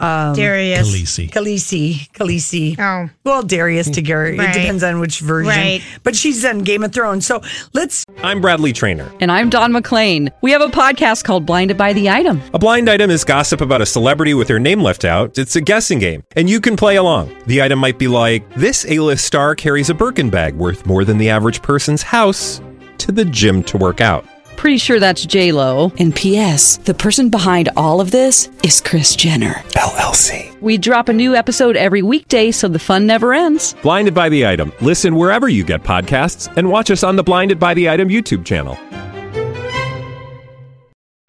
Speaker 2: um,
Speaker 3: Darius.
Speaker 1: Khaleesi.
Speaker 2: Khaleesi. Khaleesi.
Speaker 3: Oh.
Speaker 2: Well, Darius to Gary.
Speaker 3: Right.
Speaker 2: It depends on which version.
Speaker 3: Right.
Speaker 2: But she's on Game of Thrones. So let's.
Speaker 14: I'm Bradley Trainer.
Speaker 15: And I'm Don McClain. We have a podcast called Blinded by the Item.
Speaker 14: A blind item is gossip about a celebrity with their name left out. It's a guessing game, and you can play along. The item might be like this: A-list star carries a Birkin bag worth more than the average person's house to the gym to work out.
Speaker 15: Pretty sure that's J Lo.
Speaker 16: And P.S. The person behind all of this is Kris Jenner.
Speaker 14: LLC.
Speaker 15: We drop a new episode every weekday, so the fun never ends.
Speaker 14: Blinded by the item. Listen wherever you get podcasts, and watch us on the Blinded by the Item YouTube channel.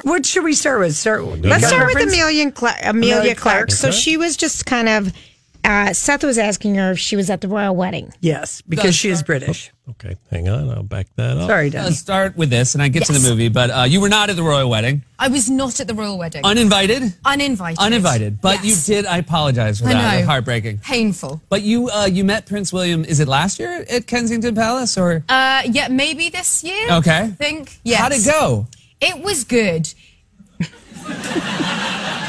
Speaker 2: What should we start with? Start.
Speaker 3: Let's start with Emilia, Cla- Emilia,
Speaker 2: Emilia
Speaker 3: Clarke.
Speaker 2: Clarke.
Speaker 3: So she was just kind of. Uh, Seth was asking her if she was at the royal wedding.
Speaker 2: Yes, because she is British.
Speaker 1: Okay, hang on. I'll back that up.
Speaker 2: Sorry, Don.
Speaker 17: Let's start with this, and I get to
Speaker 18: Yes.
Speaker 17: the movie. But uh, you were not at the royal wedding,
Speaker 18: I was not at the royal wedding.
Speaker 17: uninvited.
Speaker 18: Uninvited.
Speaker 17: Uninvited, but
Speaker 18: Yes.
Speaker 17: you did. I apologize for
Speaker 18: I
Speaker 17: that.
Speaker 18: know.
Speaker 17: Heartbreaking.
Speaker 18: Painful.
Speaker 17: But you, uh, you met Prince William. Is it last year at Kensington Palace or?
Speaker 18: Uh, yeah, maybe this year.
Speaker 17: Okay.
Speaker 18: I think. Yes.
Speaker 17: How'd it go?
Speaker 18: It was good.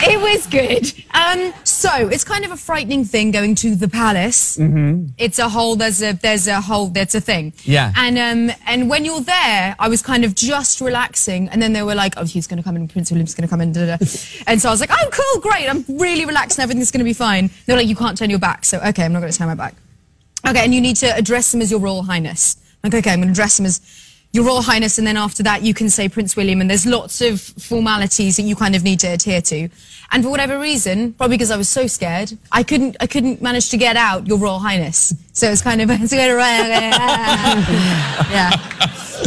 Speaker 18: It was good. Um, so it's kind of a frightening thing going to the palace.
Speaker 17: Mm-hmm.
Speaker 18: It's a whole. There's a. There's a whole. That's a thing.
Speaker 17: Yeah.
Speaker 18: And um, and when you're there, I was kind of just relaxing, and then they were like, "Oh, he's going to come in. Prince William's going to come in." Da, da. (laughs) And so I was like, "Oh, cool, great. I'm really relaxed, and everything's going to be fine." They were like, "You can't turn your back." So okay, I'm not going to turn my back. Okay, and you need to address them as your Royal Highness. Like, okay, I'm going to address them as your Royal Highness, and then after that, you can say Prince William, and there's lots of formalities that you kind of need to adhere to. And for whatever reason, probably because I was so scared, I couldn't, I couldn't manage to get out your Royal Highness. So it's kind of, (laughs) it's kind of yeah,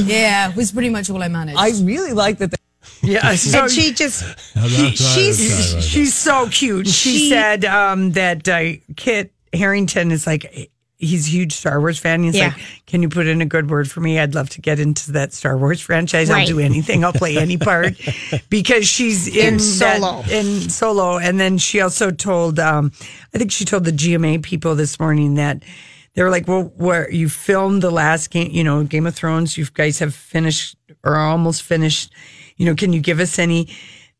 Speaker 18: yeah, it was pretty much all I managed.
Speaker 17: I really like that. They- (laughs)
Speaker 2: Yeah, so
Speaker 3: and she just
Speaker 2: she, she's
Speaker 1: Right, right.
Speaker 2: she's so cute. She,
Speaker 3: She-
Speaker 2: said um, that uh, Kit Harington is like he's a huge Star Wars fan. He's
Speaker 3: Yeah.
Speaker 2: like, "Can you put in a good word for me? I'd love to get into that Star Wars franchise.
Speaker 3: Right.
Speaker 2: I'll do anything. I'll play any part (laughs) because she's in,
Speaker 3: In
Speaker 2: that-
Speaker 3: Solo.
Speaker 2: in Solo." And then she also told, um, I think she told the GMA people this morning that. They were like, well, where you filmed the last game, you know, Game of Thrones, you guys have finished or almost finished. You know, can you give us any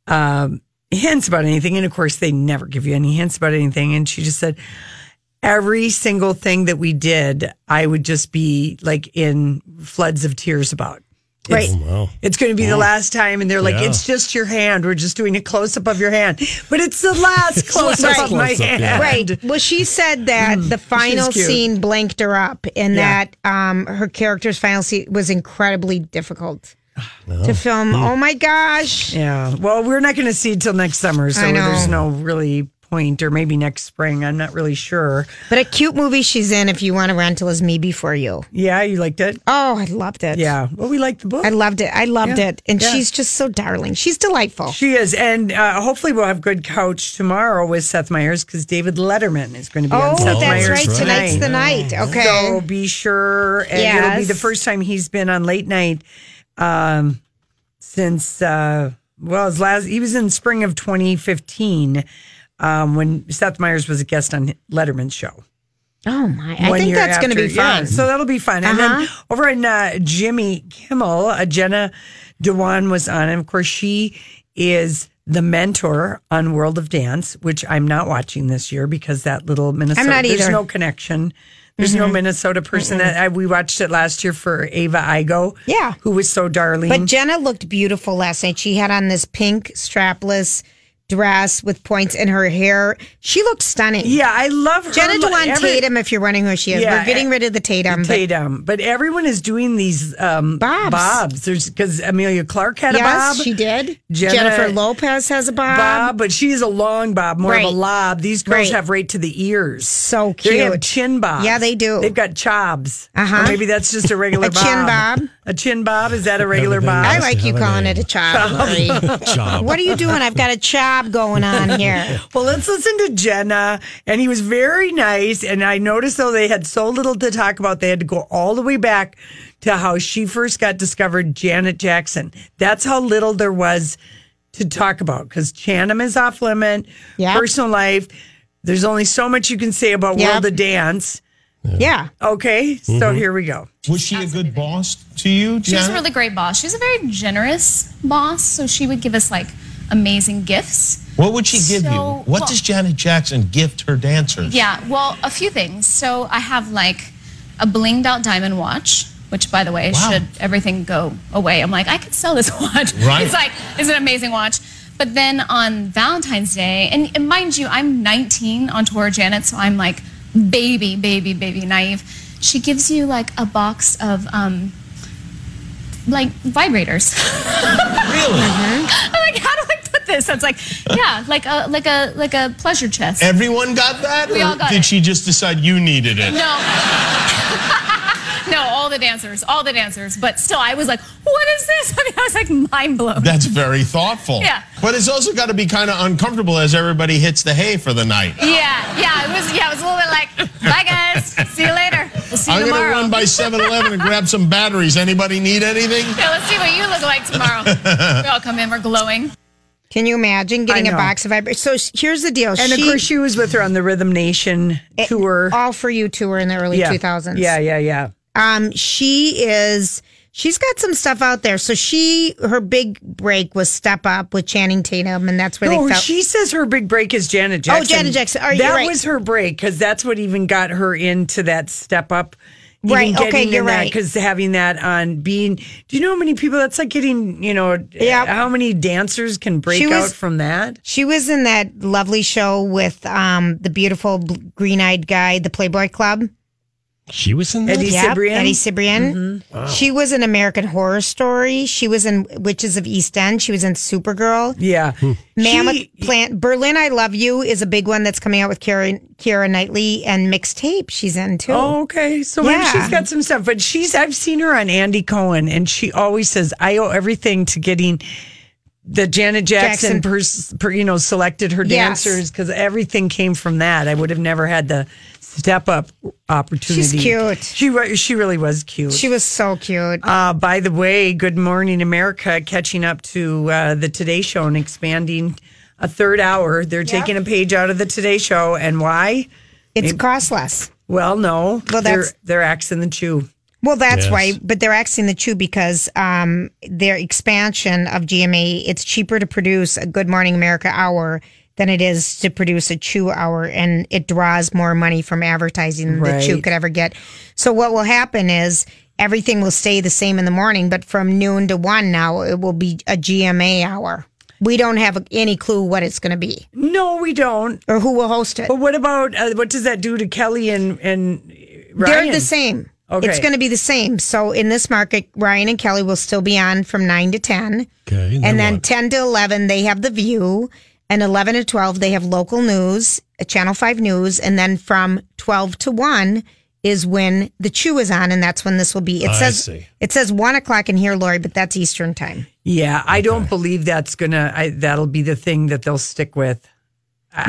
Speaker 2: um, hints about anything. And of course, they never give you any hints about anything. And she just said, every single thing that we did, I would just be like in floods of tears about.
Speaker 3: Right.
Speaker 2: It's,
Speaker 1: Wow.
Speaker 2: it's going to be the last time. And they're like,
Speaker 1: Yeah.
Speaker 2: it's just your hand. We're just doing a close up of your hand. But it's the last close up
Speaker 3: Right.
Speaker 2: of my hand.
Speaker 1: yeah.
Speaker 3: Right. Well, she said that the final scene blanked her up, and
Speaker 2: Yeah.
Speaker 3: that um, her character's final scene was incredibly difficult to film. Oh my gosh!
Speaker 2: Yeah. Well, we're not going to see it till next summer. So there's no really point, or maybe next spring. I'm not really sure.
Speaker 3: But a cute movie she's in. If you want to rental, is Me Before You.
Speaker 2: Yeah. You liked it?
Speaker 3: Oh, I loved it.
Speaker 2: Yeah. Well, we liked the book.
Speaker 3: I loved it. I loved
Speaker 2: Yeah.
Speaker 3: it, and
Speaker 2: Yeah.
Speaker 3: she's just so darling. She's delightful.
Speaker 2: She is, and uh, hopefully we'll have good couch tomorrow with Seth Meyers because David Letterman is going to be on
Speaker 3: Oh,
Speaker 2: Seth
Speaker 3: that's
Speaker 2: Meyers
Speaker 3: right.
Speaker 1: right.
Speaker 3: Tonight's the night. Okay.
Speaker 2: So be sure, and it'll be the first time he's been on late night um, since uh, well, his last he was in spring of 2015 um, when Seth Meyers was a guest on Letterman's show.
Speaker 3: oh my! I think that's going to be
Speaker 2: after. Yeah,
Speaker 3: fun.
Speaker 2: so that'll be fun. And then
Speaker 3: Uh-huh.
Speaker 2: over in uh, Jimmy Kimmel, uh, Jenna Dewan was on, and of course she is the mentor on World of Dance, which I'm not watching this year because that little Minnesota.
Speaker 3: I'm
Speaker 2: not
Speaker 3: either.
Speaker 2: There's no connection. There's no Minnesota person that I, we watched it last year for Ava Igo.
Speaker 3: Yeah.
Speaker 2: who was so darling.
Speaker 3: But Jenna looked beautiful last night. She had on this pink strapless dress with points in her hair. She looked stunning.
Speaker 2: yeah, I love her.
Speaker 3: Jenna Dewan
Speaker 2: Every-
Speaker 3: Tatum, if you're wondering who she is.
Speaker 2: Yeah,
Speaker 3: We're getting rid of the Tatum. but-
Speaker 2: Tatum, but everyone is doing these um,
Speaker 3: Bobs.
Speaker 2: Bobs. There's because Emilia Clarke had a
Speaker 3: yes,
Speaker 2: bob.
Speaker 3: she did.
Speaker 2: Jenna-
Speaker 3: Jennifer Lopez has a bob.
Speaker 2: bob, but she's a long bob, more of a lob. These girls
Speaker 3: Right.
Speaker 2: have right to the ears.
Speaker 3: So cute.
Speaker 2: They have chin bobs.
Speaker 3: Yeah, they do.
Speaker 2: They've got chobs.
Speaker 3: Uh-huh.
Speaker 2: Or maybe that's just a regular (laughs)
Speaker 3: A chin bob.
Speaker 2: A chin bob is that a regular
Speaker 1: Everything
Speaker 2: bob?
Speaker 3: I like you calling it a chop. Lori. (laughs)
Speaker 1: Job.
Speaker 3: What are you doing? I've got a chop going on (laughs) here.
Speaker 2: Well, let's listen to Jenna. And he was very nice. And I noticed though they had so little to talk about, they had to go all the way back to how she first got discovered, Janet Jackson. That's how little there was to talk about because Channing is off limit,
Speaker 3: Yep.
Speaker 2: personal life. There's only so much you can say about
Speaker 3: Yep.
Speaker 2: World of Dance.
Speaker 3: Yeah.
Speaker 2: Okay, so
Speaker 1: Mm-hmm.
Speaker 2: here we go.
Speaker 19: Was she a good boss to you,
Speaker 20: She's a really great boss. She's a very generous boss, so she would give us like amazing gifts.
Speaker 19: what would she give
Speaker 20: So,
Speaker 19: you? What
Speaker 20: well-
Speaker 19: does Janet Jackson gift her dancers?
Speaker 20: Yeah, well, a few things. So I have like a blinged out diamond watch, which by the way,
Speaker 19: Wow.
Speaker 20: should everything go away, I'm like, I could sell this (laughs) watch.
Speaker 19: Right.
Speaker 20: It's like, it's an amazing watch. But then on Valentine's Day, and, and mind you, I'm 19 on tour, Janet, so I'm like baby, baby, baby naive. She gives you like a box of um, like vibrators. (laughs)
Speaker 19: Really?
Speaker 20: I'm like, how do I put this? It's like, yeah, like a like a like a pleasure chest.
Speaker 19: Everyone got that?
Speaker 20: We
Speaker 19: or
Speaker 20: all got
Speaker 19: did
Speaker 20: it.
Speaker 19: she just decide you needed it?
Speaker 20: No. (laughs) no, all the dancers, all the dancers. But still, I was like, what is this? (laughs) I mean, I was like mind blown.
Speaker 19: That's very thoughtful.
Speaker 20: Yeah.
Speaker 19: But it's also got to be kind of uncomfortable as everybody hits the hay for the night.
Speaker 20: yeah, yeah, it was. Yeah, it was a little bit like, bye guys, see you later. We'll see you
Speaker 19: I'm going to
Speaker 20: tomorrow.
Speaker 19: run by 7 Eleven and grab some batteries. Anybody need anything?
Speaker 20: yeah, let's see what you look like tomorrow. (laughs) we all come in, we're glowing.
Speaker 3: Can you imagine getting a box of vibrators? So here's the deal.
Speaker 2: And of course, she was with her on the Rhythm Nation tour.
Speaker 3: all for you tour in the early
Speaker 2: yeah.
Speaker 3: 2000s.
Speaker 2: Yeah, yeah, yeah.
Speaker 3: Um, she is. She's got some stuff out there. So she, her big break was Step Up with Channing Tatum, and that's where
Speaker 2: No,
Speaker 3: they felt.
Speaker 2: she says her big break is Janet Jackson. Oh.
Speaker 3: Janet Jackson. Are you
Speaker 2: that
Speaker 3: right?
Speaker 2: was her break because that's what even got her into that step up.
Speaker 3: Right, okay, you're right.
Speaker 2: Because having that on being, do you know how many people? That's like getting, you know,
Speaker 3: Yeah.
Speaker 2: how many dancers can break
Speaker 3: She
Speaker 2: out from that?
Speaker 3: She was in that lovely show with um the beautiful green eyed guy, the Playboy Club.
Speaker 1: She was in that?
Speaker 2: Eddie
Speaker 3: Yep,
Speaker 2: Cibrian.
Speaker 3: Eddie Cibrian. Mm-hmm.
Speaker 1: Wow.
Speaker 3: She was in American Horror Story. She was in Witches of East End. She was in Supergirl.
Speaker 2: Yeah, hmm.
Speaker 3: Mammoth
Speaker 2: She-
Speaker 3: Plant. Berlin, I Love You is a big one that's coming out with Keira, Keira Knightley and Mixtape. She's in too.
Speaker 2: Oh, okay. So maybe
Speaker 3: Yeah.
Speaker 2: she's got some stuff, but she's I've seen her on Andy Cohen, and she always says, "I owe everything to getting." that Janet Jackson,
Speaker 3: Jackson.
Speaker 2: pers- per, you know selected her dancers because everything came from that. I would have never had the step up opportunity.
Speaker 3: She's cute.
Speaker 2: She re- she really was cute.
Speaker 3: She was so cute.
Speaker 2: Uh, by the way, Good Morning America catching up to uh, the Today Show and expanding a third hour. They're taking a page out of the Today Show, and why?
Speaker 3: It's
Speaker 2: Maybe-
Speaker 3: cost less.
Speaker 2: Well, no.
Speaker 3: Well,
Speaker 2: they're
Speaker 3: that's-
Speaker 2: they're axing the chew.
Speaker 3: Well, that's
Speaker 2: Yes.
Speaker 3: why, but they're axing the chew because um, their expansion of GMA, it's cheaper to produce a Good Morning America hour than it is to produce a Chew hour, and it draws more money from advertising than the Chew could ever get. So what will happen is everything will stay the same in the morning, but from noon to one now, it will be a GMA hour. We don't have any clue what it's going to be
Speaker 2: No, we don't.
Speaker 3: or who will host it.
Speaker 2: But what about uh, what does that do to Kelly and and Ryan?
Speaker 3: They're the same.
Speaker 2: Okay.
Speaker 3: It's going to be the same. So in this market, Ryan and Kelly will still be on from 9 to 10.
Speaker 1: Okay.
Speaker 3: And then 10 to 11, they have The View. And 11 to 12, they have local news, uh, Channel 5 News. And then from 12 to 1 is when The Chew is on. And that's when this will be. It
Speaker 1: I
Speaker 3: says
Speaker 1: see.
Speaker 3: it says 1 o'clock in here, Lori, but that's Eastern time.
Speaker 2: Yeah, I don't believe that's gonna. I, that'll be the thing that they'll stick with.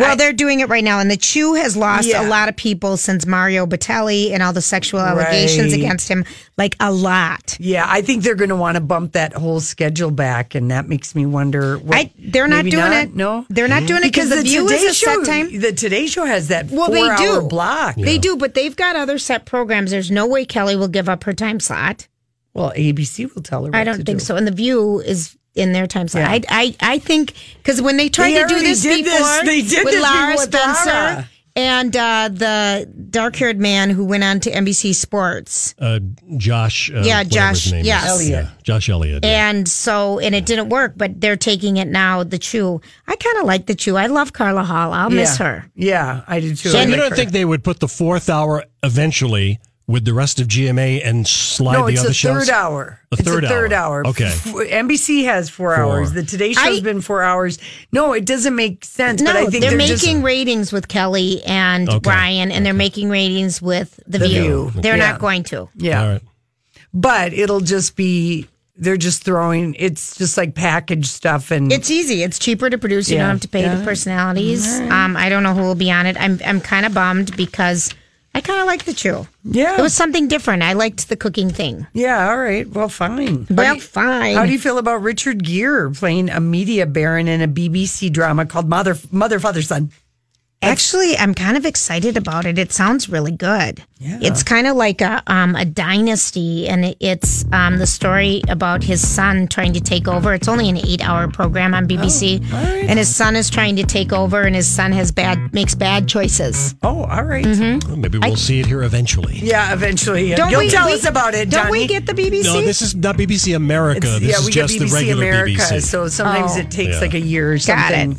Speaker 3: Well, they're doing it right now, and the Chew has lost
Speaker 2: Yeah.
Speaker 3: a lot of people since Mario Batali and all the sexual allegations
Speaker 2: Right.
Speaker 3: against him, like a lot.
Speaker 2: Yeah, I think they're going to want to bump that whole schedule back, and that makes me wonder. What,
Speaker 3: I- they're not doing
Speaker 2: not?
Speaker 3: it.
Speaker 2: No,
Speaker 3: They're not doing it because The View is a set time.
Speaker 2: The Today Show has that
Speaker 3: Well, they do.
Speaker 2: block.
Speaker 3: They do, but they've got other set programs. There's no way Kelly will give up her time slot.
Speaker 2: Well, ABC will tell her.
Speaker 3: I don't think
Speaker 2: do.
Speaker 3: so. And The View is in their time slot.
Speaker 2: Yeah.
Speaker 3: I, I, I think because when they tried
Speaker 2: They
Speaker 3: to do
Speaker 2: already
Speaker 3: this
Speaker 2: did this.
Speaker 3: before,
Speaker 2: They did
Speaker 3: with
Speaker 2: this
Speaker 3: Lara Spencer
Speaker 2: Lara.
Speaker 3: and uh, the dark-haired man who went on to NBC Sports.
Speaker 1: Uh, Josh. Uh,
Speaker 3: Yeah, Josh,
Speaker 1: His name
Speaker 3: yes. Elliott.
Speaker 1: Yeah, Josh Elliott. yeah.
Speaker 3: And so, and it didn't work, but they're taking it now. The Chew. I kind of like the Chew. I love Carla Hall. I'll miss her.
Speaker 2: Yeah, I do too.
Speaker 1: So
Speaker 2: I
Speaker 1: you
Speaker 2: like
Speaker 1: don't
Speaker 2: her.
Speaker 1: think they would put the fourth hour eventually with the rest of GMA and slide
Speaker 2: No,
Speaker 1: the
Speaker 2: it's
Speaker 1: other
Speaker 2: a
Speaker 1: shows?
Speaker 2: third hour.
Speaker 1: A third
Speaker 2: it's a third
Speaker 1: hour.
Speaker 2: hour.
Speaker 1: Okay.
Speaker 2: NBC has four,
Speaker 1: Four.
Speaker 2: hours. The Today Show's
Speaker 3: I-
Speaker 2: been four hours. No, it doesn't make sense.
Speaker 3: No,
Speaker 2: but I think
Speaker 3: they're,
Speaker 2: they're,
Speaker 3: making
Speaker 2: just,
Speaker 3: ratings with Kelly and
Speaker 1: Okay.
Speaker 3: Brian, and they're making ratings with The,
Speaker 2: The
Speaker 3: View.
Speaker 2: View.
Speaker 3: They're
Speaker 2: Yeah.
Speaker 3: not going to.
Speaker 2: yeah.
Speaker 1: All right.
Speaker 2: But it'll just be they're just throwing. It's just like package stuff and
Speaker 3: It's easy. It's cheaper to produce. You
Speaker 2: Yeah.
Speaker 3: don't have to pay
Speaker 2: Yeah.
Speaker 3: the personalities. Um, I don't know who will be on it. I'm I'm kind of bummed because I kind of like the chew.
Speaker 2: yeah.
Speaker 3: It was something different. I liked the cooking thing.
Speaker 2: yeah. All right. Well, fine.
Speaker 3: Well,
Speaker 2: do you-
Speaker 3: fine.
Speaker 2: How do you feel about Richard Gere playing a media baron in a BBC drama called Mother Mother Father Son?
Speaker 3: Actually, I'm kind of excited about it. It sounds really good.
Speaker 2: Yeah.
Speaker 3: It's kind of like a um, a dynasty, and it's um, the story about his son trying to take over. It's only an eight hour program on BBC, and his son is trying to take over, and his son has bad makes bad choices.
Speaker 2: Oh, all right.
Speaker 1: Well, maybe we'll see it here eventually.
Speaker 2: Yeah, eventually.
Speaker 3: Don't
Speaker 2: You'll
Speaker 3: we-
Speaker 2: tell
Speaker 3: we-
Speaker 2: us about it,
Speaker 3: Don't we get the BBC?
Speaker 1: No, this is not BBC America.
Speaker 2: It's-
Speaker 1: this
Speaker 2: yeah,
Speaker 1: is
Speaker 2: we get
Speaker 1: just
Speaker 2: BBC
Speaker 1: the regular
Speaker 2: America,
Speaker 1: BBC.
Speaker 2: so sometimes
Speaker 3: Oh.
Speaker 2: it takes
Speaker 1: Yeah.
Speaker 2: like a year or
Speaker 3: Got it.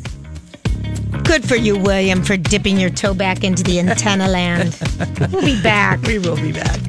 Speaker 3: Good for you, William, for dipping your toe back into the antenna land. We'll be back. (laughs)
Speaker 2: We will be back.